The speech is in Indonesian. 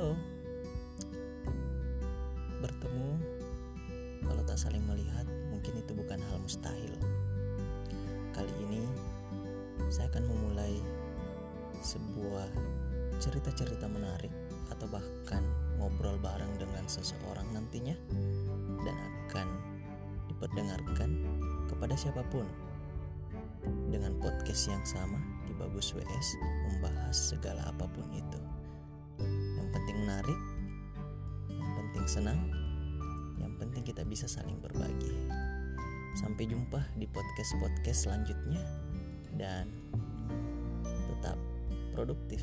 Halo Bertemu Kalau tak saling melihat Mungkin itu bukan hal mustahil. Kali ini Saya akan memulai Sebuah cerita-cerita menarik Atau bahkan ngobrol bareng dengan seseorang nantinya Dan akan diperdengarkan kepada siapa pun. Dengan podcast yang sama di Bagus WS Membahas segala apa pun itu. Menarik, yang penting senang, yang penting kita bisa saling berbagi. Sampai jumpa di podcast-podcast selanjutnya dan tetap produktif.